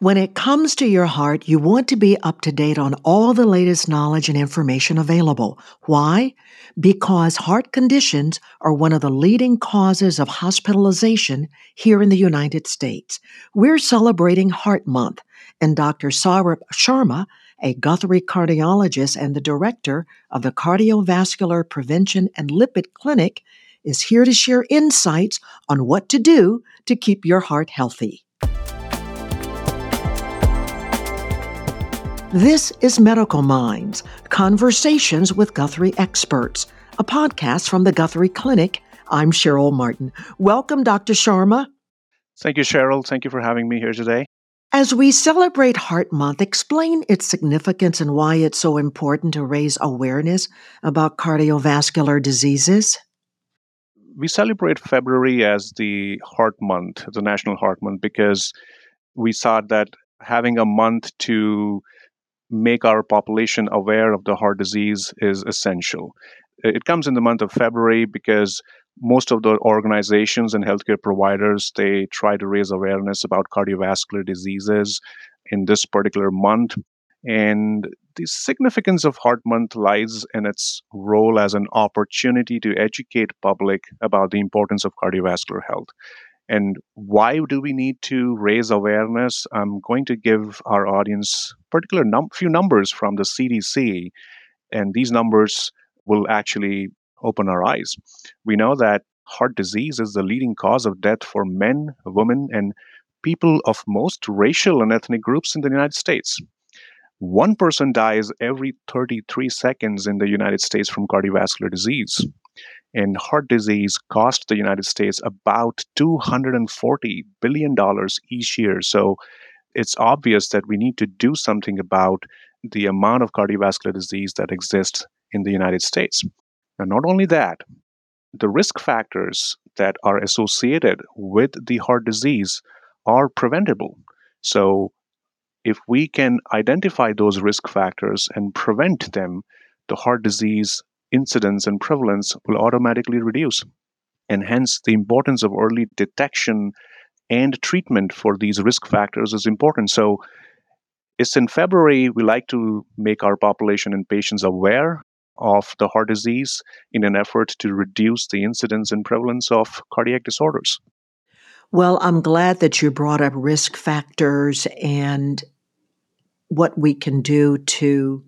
When it comes to your heart, you want to be up to date on all the latest knowledge and information available. Why? Because heart conditions are one of the leading causes of hospitalization here in the United States. We're celebrating Heart Month, and Dr. Saurabh Sharma, a Guthrie cardiologist and the director of the Cardiovascular Prevention and Lipid Clinic, is here to share insights on what to do to keep your heart healthy. This is Medical Minds Conversations with Guthrie Experts, a podcast from the Guthrie Clinic. I'm Cheryl Martin. Welcome, Dr. Sharma. Thank you, Cheryl. Thank you for having me here today. As we celebrate Heart Month, explain its significance and why it's so important to raise awareness about cardiovascular diseases. We celebrate February as the Heart Month, the National Heart Month, because we saw that having a month to make our population aware of the heart disease is essential. It comes in the month of February because most of the organizations and healthcare providers they try to raise awareness about cardiovascular diseases in this particular month and the significance of heart month lies in its role as an opportunity to educate public about the importance of cardiovascular health and why do we need to raise awareness? I'm going to give our audience particular num- few numbers from the CDC, and these numbers will actually open our eyes. We know that heart disease is the leading cause of death for men, women, and people of most racial and ethnic groups in the United States. One person dies every 33 seconds in the United States from cardiovascular disease and heart disease cost the United States about $240 billion each year. So it's obvious that we need to do something about the amount of cardiovascular disease that exists in the United States. And not only that, the risk factors that are associated with the heart disease are preventable. So if we can identify those risk factors and prevent them, the heart disease incidence and prevalence will automatically reduce. And hence, the importance of early detection and treatment for these risk factors is important. So, it's in February, we like to make our population and patients aware of the heart disease in an effort to reduce the incidence and prevalence of cardiac disorders. Well, I'm glad that you brought up risk factors and what we can do to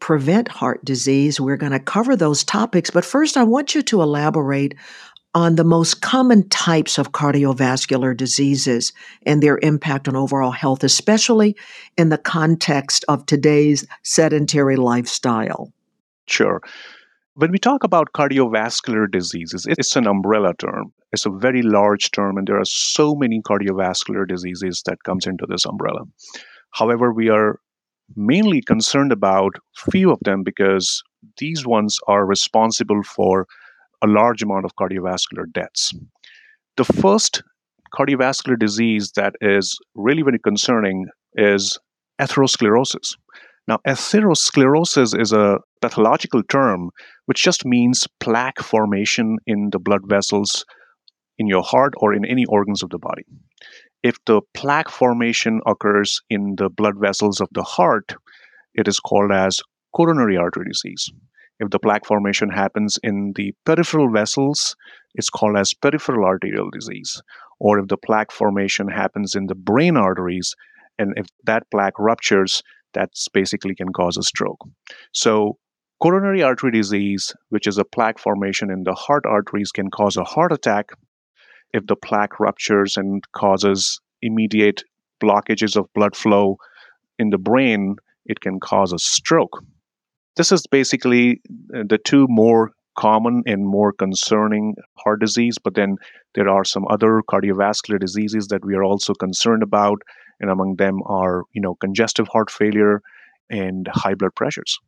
prevent heart disease. We're going to cover those topics, but first I want you to elaborate on the most common types of cardiovascular diseases and their impact on overall health, especially in the context of today's sedentary lifestyle. Sure. When we talk about cardiovascular diseases, it's an umbrella term. It's a very large term, and there are so many cardiovascular diseases that comes into this umbrella. However, we are mainly concerned about few of them because these ones are responsible for a large amount of cardiovascular deaths. The first cardiovascular disease that is really very concerning is atherosclerosis. Now, atherosclerosis is a pathological term which just means plaque formation in the blood vessels in your heart or in any organs of the body if the plaque formation occurs in the blood vessels of the heart, it is called as coronary artery disease. If the plaque formation happens in the peripheral vessels, it's called as peripheral arterial disease. Or if the plaque formation happens in the brain arteries, and if that plaque ruptures, that's basically can cause a stroke. So, coronary artery disease, which is a plaque formation in the heart arteries, can cause a heart attack if the plaque ruptures and causes immediate blockages of blood flow in the brain, it can cause a stroke. This is basically uh, the two more common and more concerning heart disease, but then there are some other cardiovascular diseases that we are also concerned about, and among them are, you know, congestive heart failure and high blood pressures.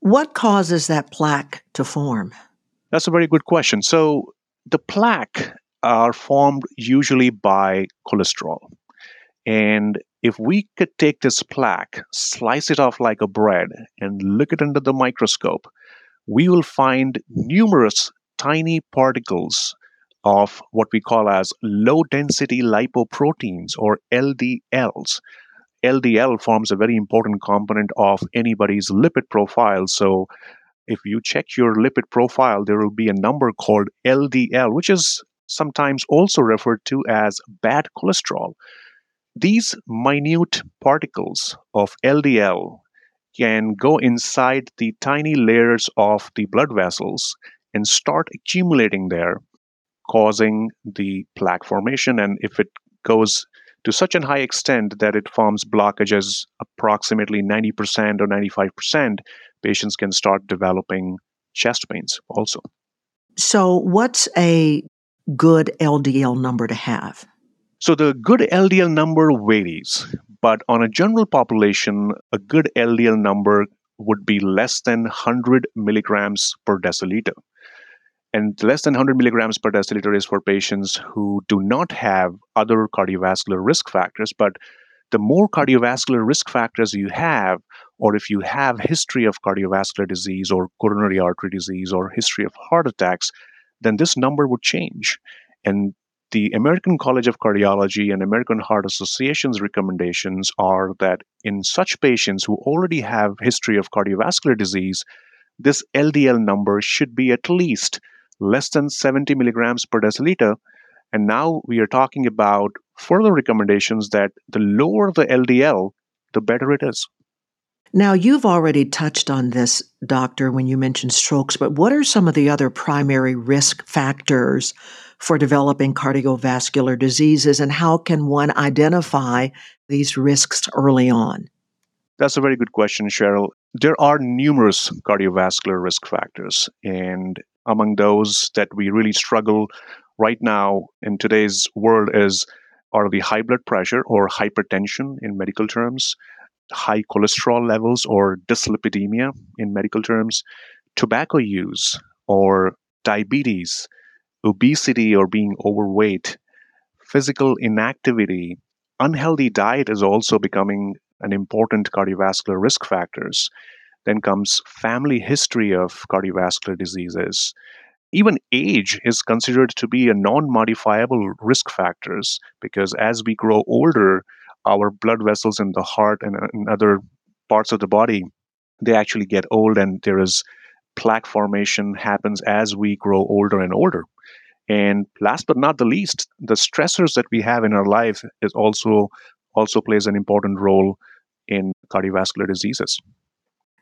What causes that plaque to form? That's a very good question. So, the plaque are formed usually by cholesterol. And if we could take this plaque, slice it off like a bread, and look it under the microscope, we will find numerous tiny particles of what we call as low density lipoproteins or LDLs. LDL forms a very important component of anybody's lipid profile. So if you check your lipid profile, there will be a number called LDL, which is sometimes also referred to as bad cholesterol. These minute particles of LDL can go inside the tiny layers of the blood vessels and start accumulating there, causing the plaque formation. And if it goes to such a high extent that it forms blockages approximately 90% or 95%, patients can start developing chest pains also. So, what's a good LDL number to have? So, the good LDL number varies, but on a general population, a good LDL number would be less than 100 milligrams per deciliter. And less than 100 milligrams per deciliter is for patients who do not have other cardiovascular risk factors. But the more cardiovascular risk factors you have, or if you have history of cardiovascular disease or coronary artery disease or history of heart attacks, then this number would change. And the American College of Cardiology and American Heart Association's recommendations are that in such patients who already have history of cardiovascular disease, this LDL number should be at least less than 70 milligrams per deciliter. And now we are talking about further recommendations that the lower the LDL, the better it is. Now, you've already touched on this, doctor, when you mentioned strokes, but what are some of the other primary risk factors for developing cardiovascular diseases, and how can one identify these risks early on? That's a very good question, Cheryl. There are numerous cardiovascular risk factors, and among those that we really struggle right now in today's world is are the high blood pressure or hypertension in medical terms, high cholesterol levels or dyslipidemia in medical terms, tobacco use or diabetes, obesity or being overweight, physical inactivity, unhealthy diet is also becoming an important cardiovascular risk factors. Then comes family history of cardiovascular diseases. Even age is considered to be a non-modifiable risk factors because as we grow older, our blood vessels in the heart and uh, in other parts of the body they actually get old and there is plaque formation happens as we grow older and older. And last but not the least the stressors that we have in our life is also also plays an important role in cardiovascular diseases.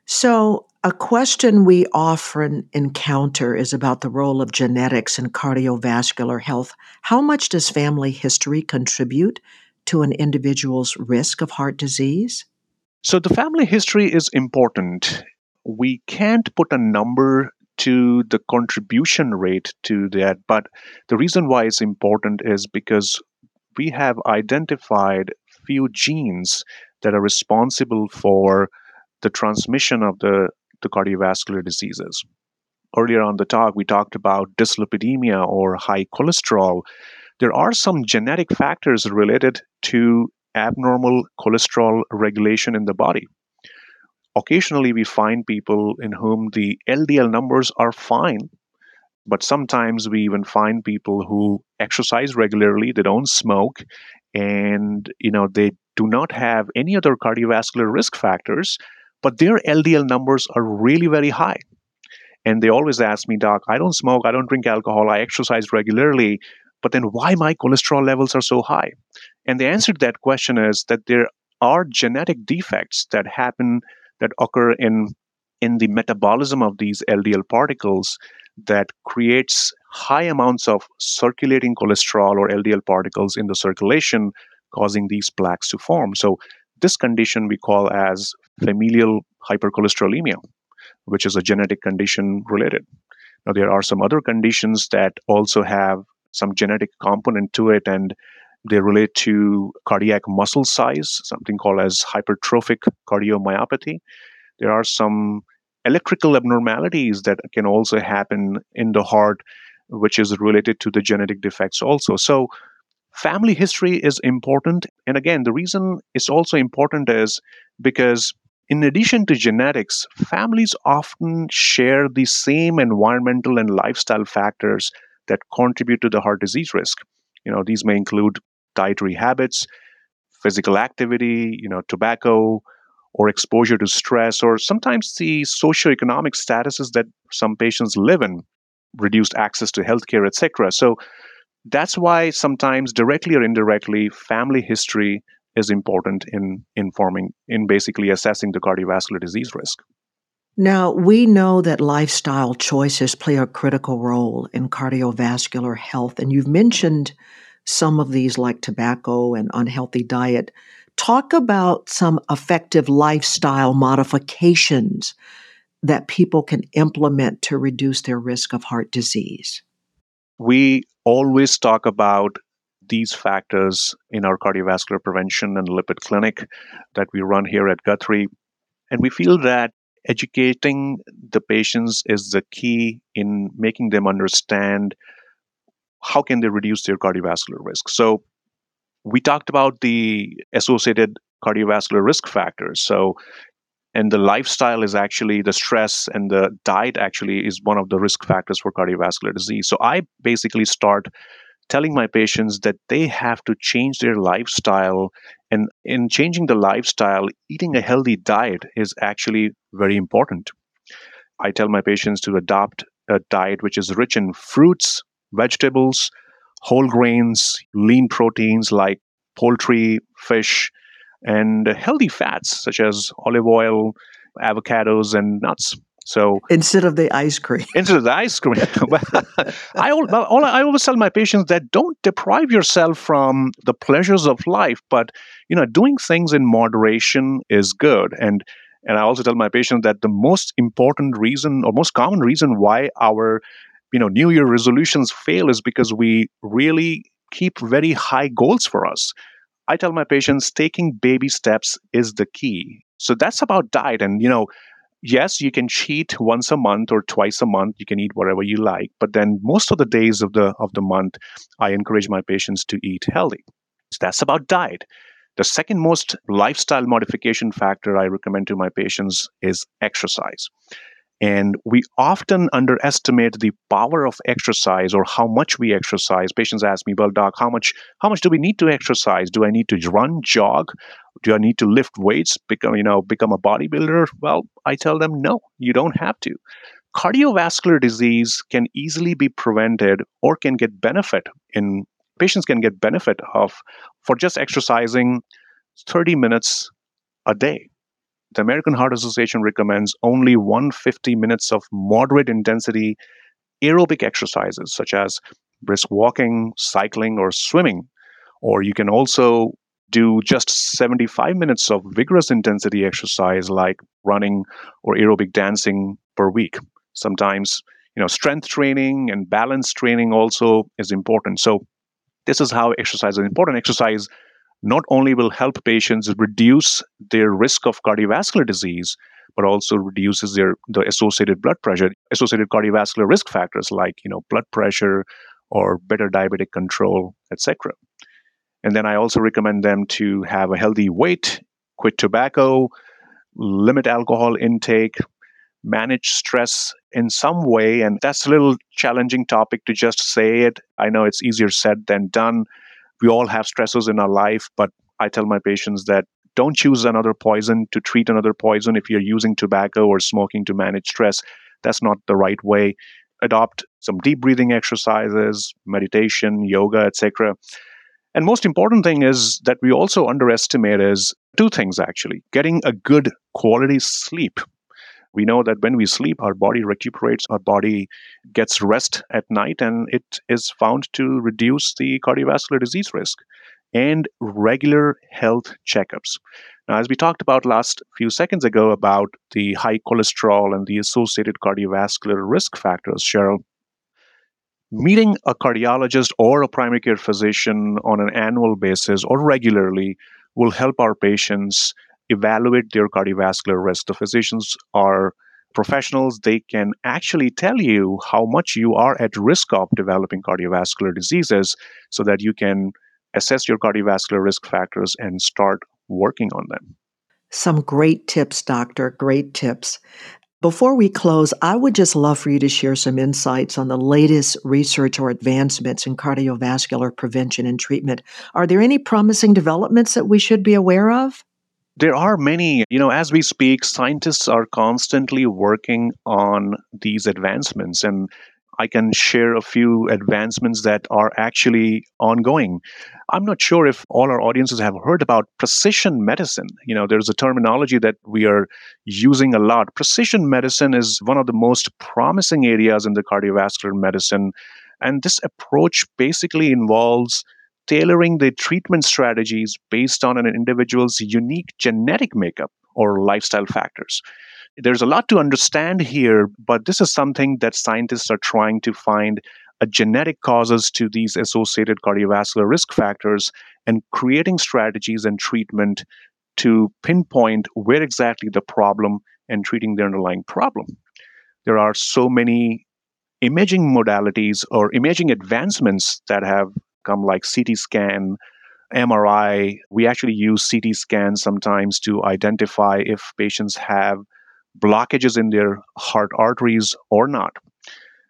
So a question we often encounter is about the role of genetics in cardiovascular health. How much does family history contribute to an individual's risk of heart disease? So, the family history is important. We can't put a number to the contribution rate to that, but the reason why it's important is because we have identified few genes that are responsible for the transmission of the, the cardiovascular diseases. Earlier on the talk, we talked about dyslipidemia or high cholesterol, there are some genetic factors related to abnormal cholesterol regulation in the body. Occasionally, we find people in whom the LDL numbers are fine, but sometimes we even find people who exercise regularly, they don't smoke, and you know they do not have any other cardiovascular risk factors, but their LDL numbers are really very high. And they always ask me, Doc, I don't smoke, I don't drink alcohol, I exercise regularly but then why my cholesterol levels are so high? And the answer to that question is that there are genetic defects that happen that occur in in the metabolism of these LDL particles that creates high amounts of circulating cholesterol or LDL particles in the circulation causing these plaques to form. So this condition we call as familial hypercholesterolemia, which is a genetic condition related. Now there are some other conditions that also have some genetic component to it and they relate to cardiac muscle size, something called as hypertrophic cardiomyopathy. There are some electrical abnormalities that can also happen in the heart, which is related to the genetic defects also. So, family history is important. And again, the reason it's also important is because, in addition to genetics, families often share the same environmental and lifestyle factors that contribute to the heart disease risk. You know, these may include dietary habits, physical activity, you know, tobacco, or exposure to stress, or sometimes the socioeconomic statuses that some patients live in, reduced access to healthcare, etc. So that's why sometimes directly or indirectly, family history is important in informing, in basically assessing the cardiovascular disease risk. Now, we know that lifestyle choices play a critical role in cardiovascular health, and you've mentioned some of these like tobacco and unhealthy diet. Talk about some effective lifestyle modifications that people can implement to reduce their risk of heart disease. We always talk about these factors in our cardiovascular prevention and lipid clinic that we run here at Guthrie. And we feel that educating the patients is the key in making them understand how can they reduce their cardiovascular risk. So we talked about the associated cardiovascular risk factors. So and the lifestyle is actually the stress and the diet actually is one of the risk factors for cardiovascular disease. So I basically start telling my patients that they have to change their lifestyle and in changing the lifestyle eating a healthy diet is actually very important. I tell my patients to adopt a diet which is rich in fruits vegetables whole grains lean proteins like poultry fish and healthy fats such as olive oil avocados and nuts so instead of the ice cream, instead of the ice cream, I, all, I always tell my patients that don't deprive yourself from the pleasures of life, but you know, doing things in moderation is good. And and I also tell my patients that the most important reason or most common reason why our you know New Year resolutions fail is because we really keep very high goals for us. I tell my patients taking baby steps is the key. So that's about diet. And you know, yes, you can cheat once a month or twice a month. You can eat whatever you like, but then most of the days of the of the month, I encourage my patients to eat healthy. So that's about diet. The second most lifestyle modification factor I recommend to my patients is exercise. And we often underestimate the power of exercise or how much we exercise. Patients ask me, well, doc, how much how much do we need to exercise? Do I need to run, jog? Do I need to lift weights, become, you know, become a bodybuilder? Well, I tell them, no, you don't have to. Cardiovascular disease can easily be prevented or can get benefit in patients can get benefit of for just exercising 30 minutes a day the American Heart Association recommends only 150 minutes of moderate intensity aerobic exercises, such as brisk walking, cycling, or swimming. Or you can also do just 75 minutes of vigorous intensity exercise like running or aerobic dancing per week. Sometimes, you know, strength training and balance training also is important. So this is how exercise is important. Exercise not only will help patients reduce their risk of cardiovascular disease, but also reduces their the associated blood pressure, associated cardiovascular risk factors like you know blood pressure or better diabetic control, etc. And then I also recommend them to have a healthy weight, quit tobacco, limit alcohol intake, manage stress in some way. And that's a little challenging topic to just say it. I know it's easier said than done we all have stressors in our life, but I tell my patients that don't choose another poison to treat another poison if you're using tobacco or smoking to manage stress. That's not the right way. Adopt some deep breathing exercises, meditation, yoga, etc. And most important thing is that we also underestimate is two things actually. Getting a good quality sleep we know that when we sleep, our body recuperates, our body gets rest at night, and it is found to reduce the cardiovascular disease risk and regular health checkups. Now, as we talked about last few seconds ago about the high cholesterol and the associated cardiovascular risk factors, Cheryl, meeting a cardiologist or a primary care physician on an annual basis or regularly will help our patients evaluate their cardiovascular risk. The physicians are professionals, they can actually tell you how much you are at risk of developing cardiovascular diseases so that you can assess your cardiovascular risk factors and start working on them. Some great tips, doctor, great tips. Before we close, I would just love for you to share some insights on the latest research or advancements in cardiovascular prevention and treatment. Are there any promising developments that we should be aware of? There are many. You know, as we speak, scientists are constantly working on these advancements. And I can share a few advancements that are actually ongoing. I'm not sure if all our audiences have heard about precision medicine. You know, there's a terminology that we are using a lot. Precision medicine is one of the most promising areas in the cardiovascular medicine. And this approach basically involves tailoring the treatment strategies based on an individual's unique genetic makeup or lifestyle factors. There's a lot to understand here, but this is something that scientists are trying to find a genetic causes to these associated cardiovascular risk factors and creating strategies and treatment to pinpoint where exactly the problem and treating the underlying problem. There are so many imaging modalities or imaging advancements that have like CT scan, MRI. We actually use CT scans sometimes to identify if patients have blockages in their heart arteries or not.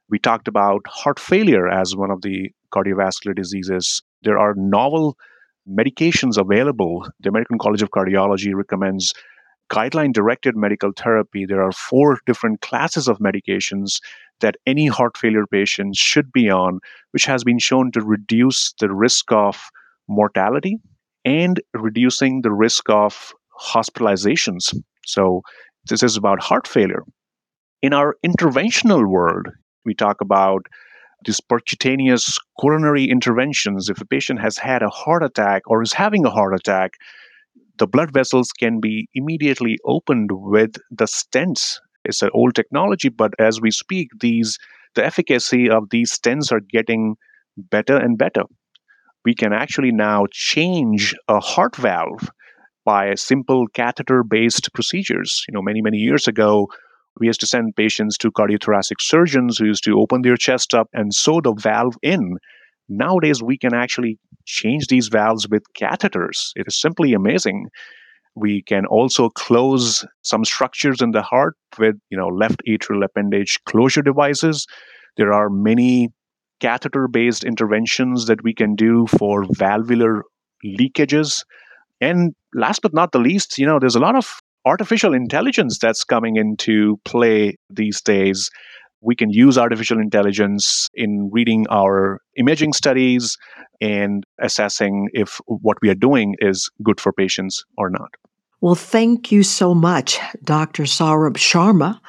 We talked about heart failure as one of the cardiovascular diseases. There are novel medications available. The American College of Cardiology recommends guideline directed medical therapy. There are four different classes of medications that any heart failure patient should be on, which has been shown to reduce the risk of mortality and reducing the risk of hospitalizations. So, this is about heart failure. In our interventional world, we talk about these percutaneous coronary interventions. If a patient has had a heart attack or is having a heart attack, the blood vessels can be immediately opened with the stents. It's an old technology, but as we speak, these the efficacy of these stents are getting better and better. We can actually now change a heart valve by simple catheter based procedures. You know, many, many years ago, we used to send patients to cardiothoracic surgeons who used to open their chest up and sew the valve in. Nowadays, we can actually change these valves with catheters. It is simply amazing. We can also close some structures in the heart with, you know, left atrial appendage closure devices. There are many catheter-based interventions that we can do for valvular leakages. And last but not the least, you know, there's a lot of artificial intelligence that's coming into play these days. We can use artificial intelligence in reading our imaging studies and assessing if what we are doing is good for patients or not. Well, thank you so much, Dr. Saurabh Sharma,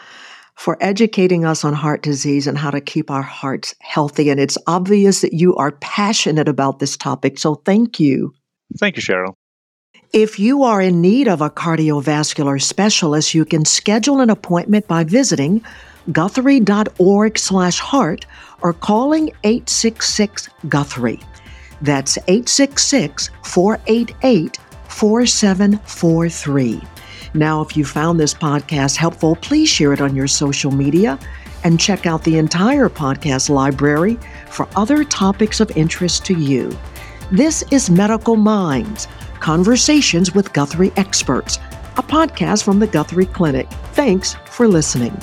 for educating us on heart disease and how to keep our hearts healthy. And it's obvious that you are passionate about this topic. So thank you. Thank you, Cheryl. If you are in need of a cardiovascular specialist, you can schedule an appointment by visiting guthrie.org slash heart or calling 866 Guthrie. That's 866 488 4743. Now, if you found this podcast helpful, please share it on your social media and check out the entire podcast library for other topics of interest to you. This is Medical Minds Conversations with Guthrie Experts, a podcast from the Guthrie Clinic. Thanks for listening.